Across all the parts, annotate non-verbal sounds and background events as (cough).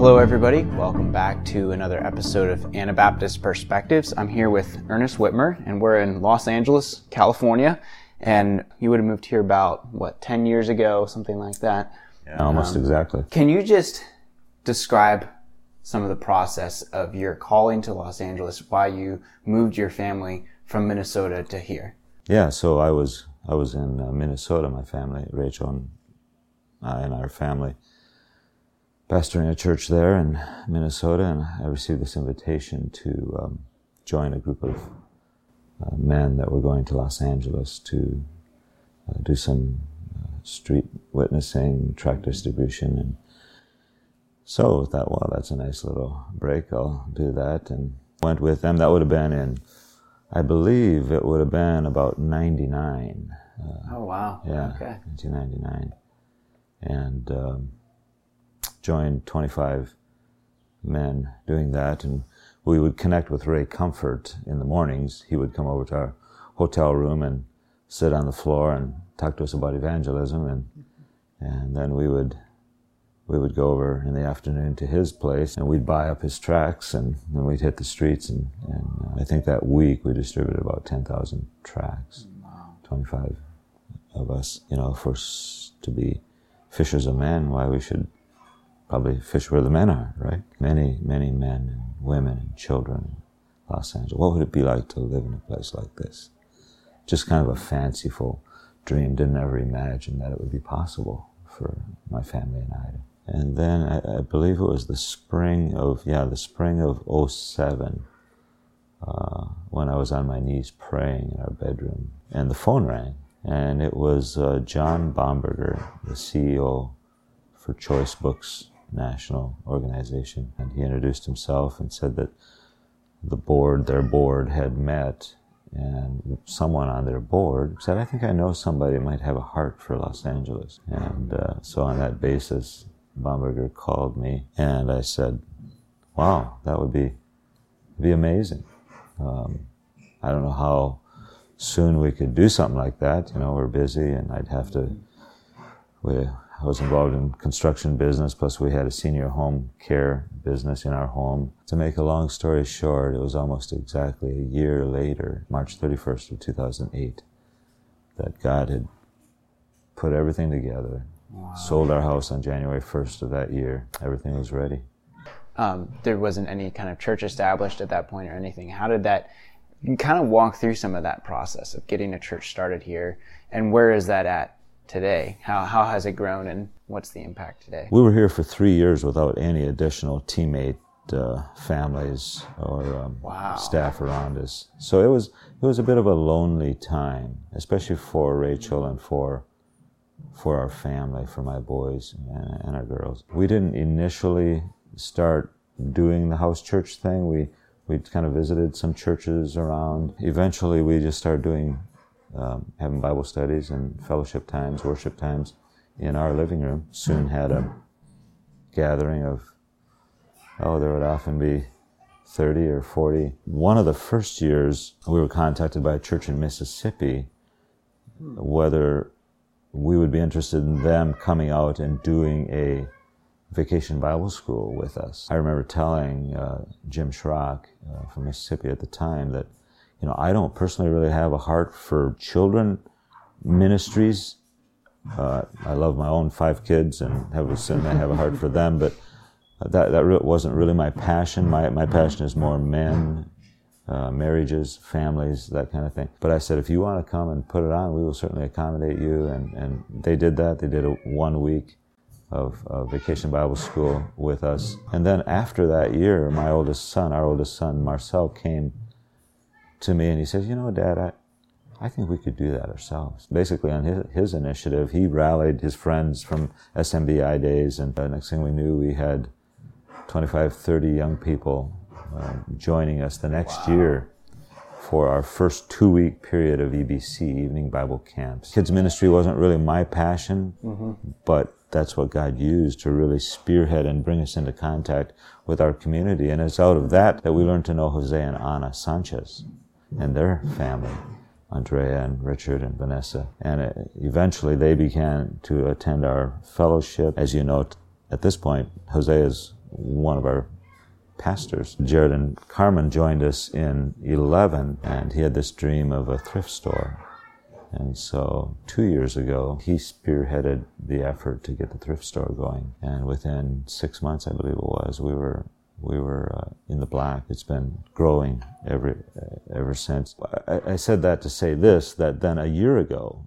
Hello, everybody. Welcome back to another episode of Anabaptist Perspectives. I'm here with Ernest Whitmer, and we're in Los Angeles, California. And you would have moved here about, what, 10 years ago, something like that. Yeah, almost Um, exactly. Can you just describe some of the process of your calling to Los Angeles, why you moved your family from Minnesota to here? Yeah, so I was I was in uh, Minnesota. My family, Rachel and I, and our family, pastoring a church there in Minnesota, and I received this invitation to um, join a group of uh, men that were going to Los Angeles to uh, do some uh, street witnessing, tract distribution, and so I thought, well, that's a nice little break. I'll do that, and went with them. That would have been in, I believe, it would have been about '99. Oh, wow. Yeah, Okay. 1999, and um, joined 25 men doing that, and we would connect with Ray Comfort in the mornings. He would come over to our hotel room and sit on the floor and talk to us about evangelism, and and then we would we would go over in the afternoon to his place, and we'd buy up his tracts, and then we'd hit the streets, and, and uh, I think that week we distributed about 10,000 tracts. 25 of us, you know, for us to be fishers of men, why we should probably fish where the men are, right? Many, many men and women and children in Los Angeles. What would it be like to live in a place like this? Just kind of a fanciful dream. Didn't ever imagine that it would be possible for my family and I. And then I, I believe it was the spring of, yeah, the spring of 07 uh, when I was on my knees praying in our bedroom, and the phone rang, and it was uh, John Bomberger, the CEO for Choice Books National Organization, and he introduced himself and said that the board, their board, had met, and someone on their board said, "I think I know somebody might have a heart for Los Angeles," and uh, so on that basis, Bomberger called me, and I said, "Wow, that would be be amazing." Um, I don't know how soon we could do something like that. You know, we're busy, and I'd have to. We, I was involved in construction business, plus we had a senior home care business in our home. To make a long story short, it was almost exactly a year later, March 31st of 2008, that God had put everything together. Sold our house on January 1st of that year. Everything was ready. um, there wasn't any kind of church established at that point or anything. How did that? Kind of walk through some of that process of getting a church started here, and where is that at today? How how has it grown, and what's the impact today? We were here for three years without any additional teammate uh, families or um, Wow. staff around us. So it was it was a bit of a lonely time, especially for Rachel and for for our family, for my boys and, and our girls. We didn't initially start doing the house church thing. We we kind of visited some churches around. Eventually, we just started doing um, having Bible studies and fellowship times, worship times in our living room. Soon had a gathering of oh, there would often be 30 or 40. One of the first years, we were contacted by a church in Mississippi whether we would be interested in them coming out and doing a vacation Bible school with us. I remember telling uh, Jim Schrock uh, from Mississippi at the time that, you know, I don't personally really have a heart for children ministries. Uh, I love my own five kids and have a, certainly have a heart for them, but that that re- wasn't really my passion. My my passion is more men, uh, marriages, families, that kind of thing. But I said, if you want to come and put it on, we will certainly accommodate you. And and they did that. They did a one week of, of vacation Bible school with us. And then after that year, my oldest son, our oldest son, Marcel, came to me and he says, you know, Dad, I. I think we could do that ourselves. Basically, on his, his initiative, he rallied his friends from SMBI days, and the next thing we knew, we had 25, 30 young people um, joining us the next year for our first two week period of EBC, Evening Bible Camps. Kids ministry wasn't really my passion, but that's what God used to really spearhead and bring us into contact with our community. And it's out of that that we learned to know Jose and Ana Sanchez and their family. Andrea and Richard and Vanessa. And uh, eventually they began to attend our fellowship. As you know, at this point, Jose is one of our pastors. Jared and Carmen joined us in 11, and he had this dream of a thrift store. And so two years ago, he spearheaded the effort to get the thrift store going. And within six months, I believe it was, we were we were uh, in the black. It's been growing every uh, ever since. I, I, said that to say this: that then a year ago,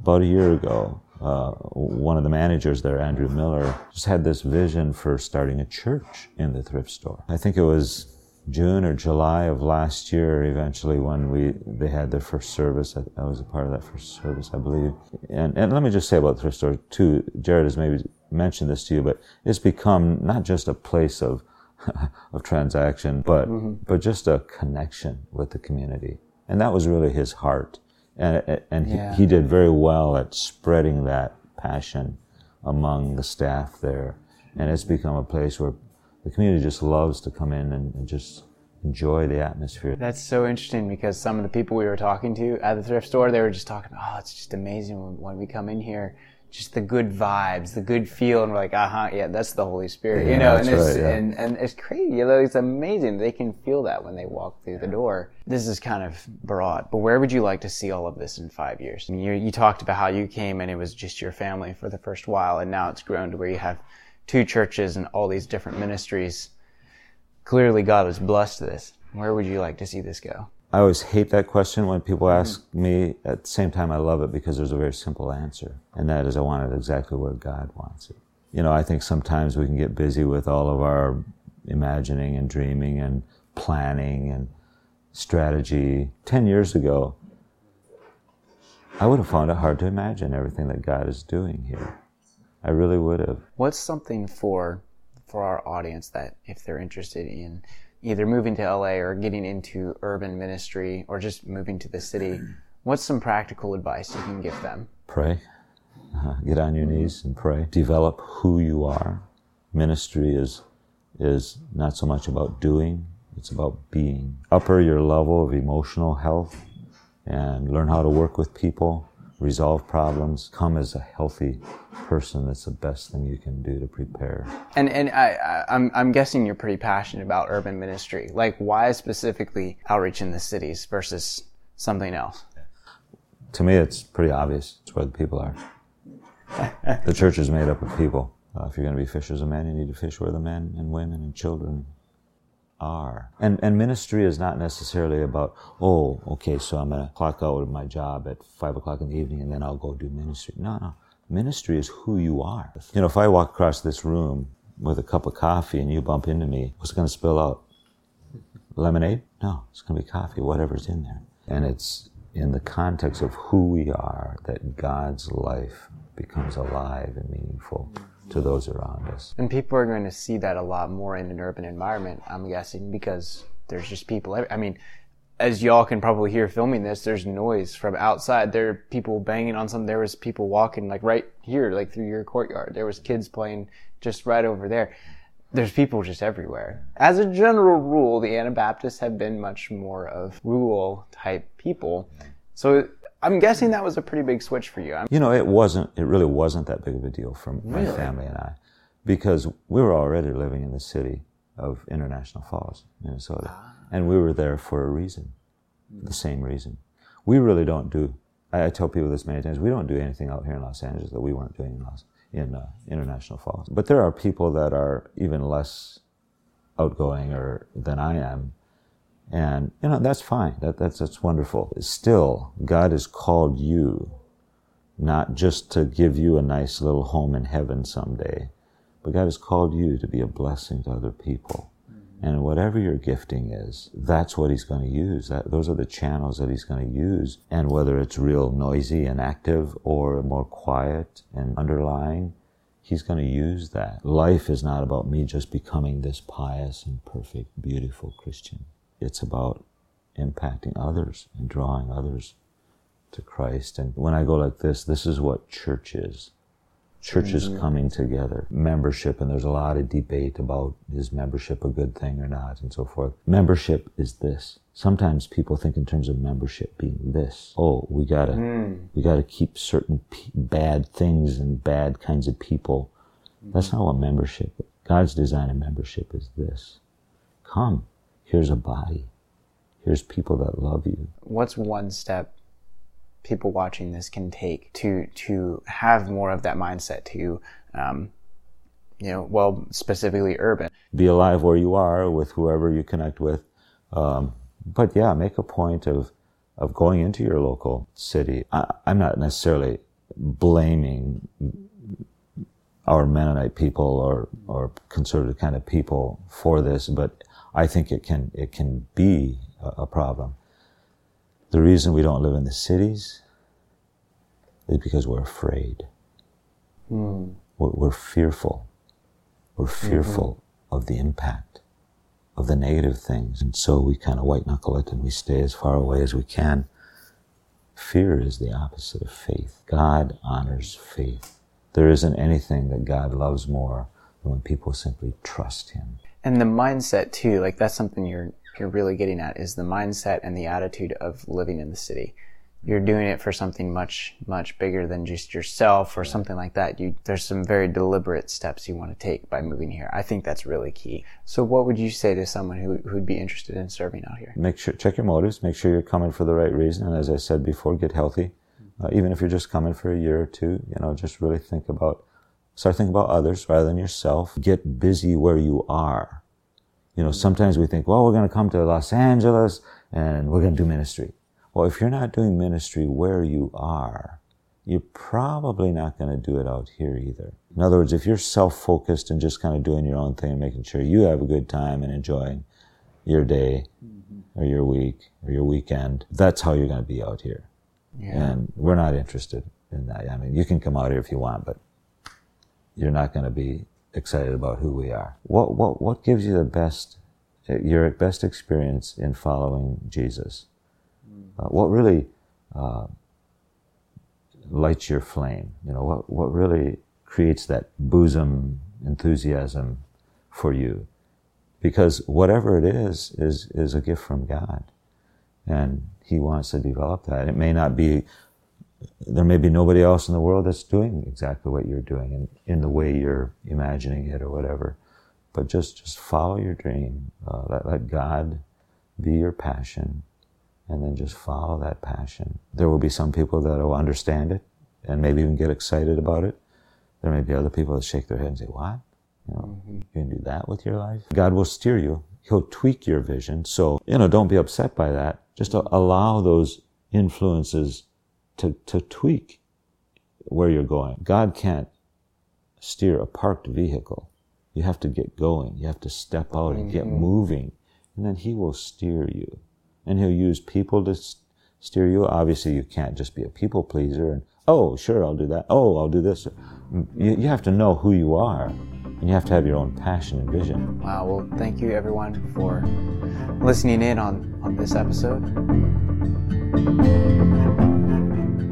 about a year ago, uh, one of the managers there, Andrew Miller, just had this vision for starting a church in the thrift store. I think it was June or July of last year, eventually, when we they had their first service. I, I, was a part of that first service, I believe. And, and let me just say about thrift store, too. Jared has maybe mentioned this to you, but it's become not just a place of (laughs) of transaction, but mm-hmm. but just a connection with the community, and that was really his heart, and and yeah. he, he did very well at spreading that passion among the staff there, and it's become a place where the community just loves to come in and, and just enjoy the atmosphere. That's so interesting because some of the people we were talking to at the thrift store, they were just talking, oh, it's just amazing when, when we come in here just the good vibes, the good feel, and we're like, uh huh, yeah, that's the Holy Spirit, yeah, you know, and it's right, yeah. and, and it's crazy, you know, it's amazing. They can feel that when they walk through the door. This is kind of broad, but where would you like to see all of this in five years? I mean, you, you talked about how you came and it was just your family for the first while, and now it's grown to where you have two churches and all these different ministries. Clearly, God has blessed this. Where would you like to see this go? I always hate that question when people ask mm-hmm. me. At the same time, I love it because there's a very simple answer, and that is I want it exactly where God wants it. You know, I think sometimes we can get busy with all of our imagining and dreaming and planning and strategy. Ten years ago, I would have found it hard to imagine everything that God is doing here. I really would have. What's something for for our audience that if they're interested in either moving to LA or getting into urban ministry or just moving to the city, (clears throat) what's some practical advice you can give them? Pray. Uh, get on your knees and pray. Develop who you are. Ministry is is not so much about doing, it's about being. Upper your level of emotional health and learn how to work with people resolve problems, come as a healthy person. That's the best thing you can do to prepare. And and I, I am I'm, I'm guessing you're pretty passionate about urban ministry. Like why specifically outreach in the cities versus something else? To me, it's pretty obvious. It's where the people are. the church is made up of people. Uh, if you're going to be fishers of men, you need to fish where the men and women and children are. And, and ministry is not necessarily about, oh, okay, so I'm going to clock out of my job at five o'clock in the evening and then I'll go do ministry. No, no. Ministry is who you are. You know, if I walk across this room with a cup of coffee and you bump into me, what's going to spill out? Lemonade? No, it's going to be coffee, whatever's in there. And it's in the context of who we are that God's life becomes alive and meaningful to those around us. And people are going to see that a lot more in an urban environment, I'm guessing, because there's just people. I mean, as y'all can probably hear filming this, there's noise from outside. There are people banging on something. There was people walking like right here, like through your courtyard. There was kids playing just right over there. There's people just everywhere. As a general rule, the Anabaptists have been much more of rural type people. So I'm guessing that was a pretty big switch for you. I'm- you know, it wasn't. It really wasn't that big of a deal for my really? family and I, because we were already living in the city of International Falls, Minnesota, ah. and we were there for a reason, the same reason. We really don't do. I, I, tell people this many times. We don't do anything out here in Los Angeles that we weren't doing in Los in uh, International Falls. But there are people that are even less outgoing or than I am and, you know, that's fine. That, that's, that's wonderful. Still, God has called you not just to give you a nice little home in heaven someday, but God has called you to be a blessing to other people. Mm-hmm. And whatever your gifting is, that's what he's going to use. That, those are the channels that he's going to use. And whether it's real noisy and active or more quiet and underlying, he's going to use that. Life is not about me just becoming this pious and perfect, beautiful Christian. It's about impacting others and drawing others to Christ. And when I go like this, this is what church is. Church is mm-hmm. coming together. Membership, and there's a lot of debate about is membership a good thing or not, and so forth. Membership is this. Sometimes people think in terms of membership being this. Oh, we gotta, mm. we gotta keep certain p- bad things and bad kinds of people. Mm-hmm. That's not what membership God's design of membership is this come, here's a body, here's people that love you. What's one step people watching this can take to to have more of that mindset to um, you know well specifically urban? Be alive where you are with whoever you connect with. Um, but yeah make a point of of going into your local city. I, i'm not necessarily blaming our Mennonite people or, or conservative kind of people for this, but I think it can, it can be a, a problem. The reason we don't live in the cities is because we're afraid. Mm. We're, we're, fearful. We're fearful mm-hmm. of the impact of the negative things. And so we kind of white knuckle it and we stay as far away as we can. Fear is the opposite of faith. God honors faith. There isn't anything that God loves more than when people simply trust Him. And the mindset too, like that's something you're you're really getting at is the mindset and the attitude of living in the city. You're doing it for something much, much bigger than just yourself or something like that. You, there's some very deliberate steps you want to take by moving here. I think that's really key. So what would you say to someone who, who'd be interested in serving out here? Make sure, check your motives, make sure you're coming for the right reason. And as I said before, get healthy. Uh, even if you're just coming for a year or two, you know, just really think about, start thinking about others rather than yourself. Get busy where you are. You know, sometimes we think, well, we're going to come to Los Angeles and we're going to do ministry. Well, if you're not doing ministry where you are, you're probably not going to do it out here either. In other words, if you're self-focused and just kind of doing your own thing and making sure you have a good time and enjoying your day mm-hmm. or your week or your weekend, that's how you're going to be out here. Yeah. And we're not interested in that. I mean, you can come out here if you want, but you're not going to be excited about who we are. What, what, what gives you the best, your best experience in following Jesus? Uh, what really uh, lights your flame? You know, what, what really creates that bosom enthusiasm for you? Because whatever it is, is, is a gift from God. And He wants to develop that. It may not be there may be nobody else in the world that's doing exactly what you're doing in, in the way you're imagining it or whatever. But just, just follow your dream. Uh, let, let God be your passion and then just follow that passion. There will be some people that will understand it and maybe even get excited about it. There may be other people that shake their head and say, what? You know, mm-hmm. you can do that with your life? God will steer you. He'll tweak your vision. So, you know, don't be upset by that. Just allow those influences to, to tweak where you're going. God can't steer a parked vehicle. You have to get going. You have to step out and get mm-hmm. moving. And then He will steer you. And He'll use people to steer you. Obviously, you can't just be a people pleaser and, oh, sure, I'll do that. Oh, I'll do this. You, you have to know who you are. And you have to have your own passion and vision. Wow. Well, thank you, everyone, for listening in on, on this episode.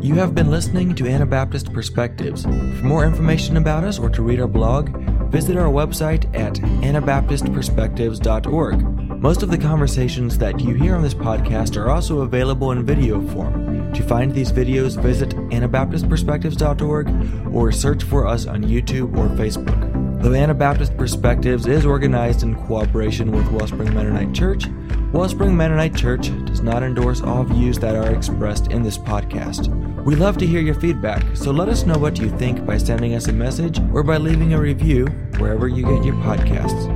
You have been listening to Anabaptist Perspectives. For more information about us or to read our blog, visit our website at anabaptistperspectives.org. Most of the conversations that you hear on this podcast are also available in video form. To find these videos, visit anabaptistperspectives.org or search for us on YouTube or Facebook. Though Anabaptist Perspectives is organized in cooperation with Wellspring Mennonite Church, Wellspring Mennonite Church does not endorse all views that are expressed in this podcast. We love to hear your feedback, so let us know what you think by sending us a message or by leaving a review wherever you get your podcasts.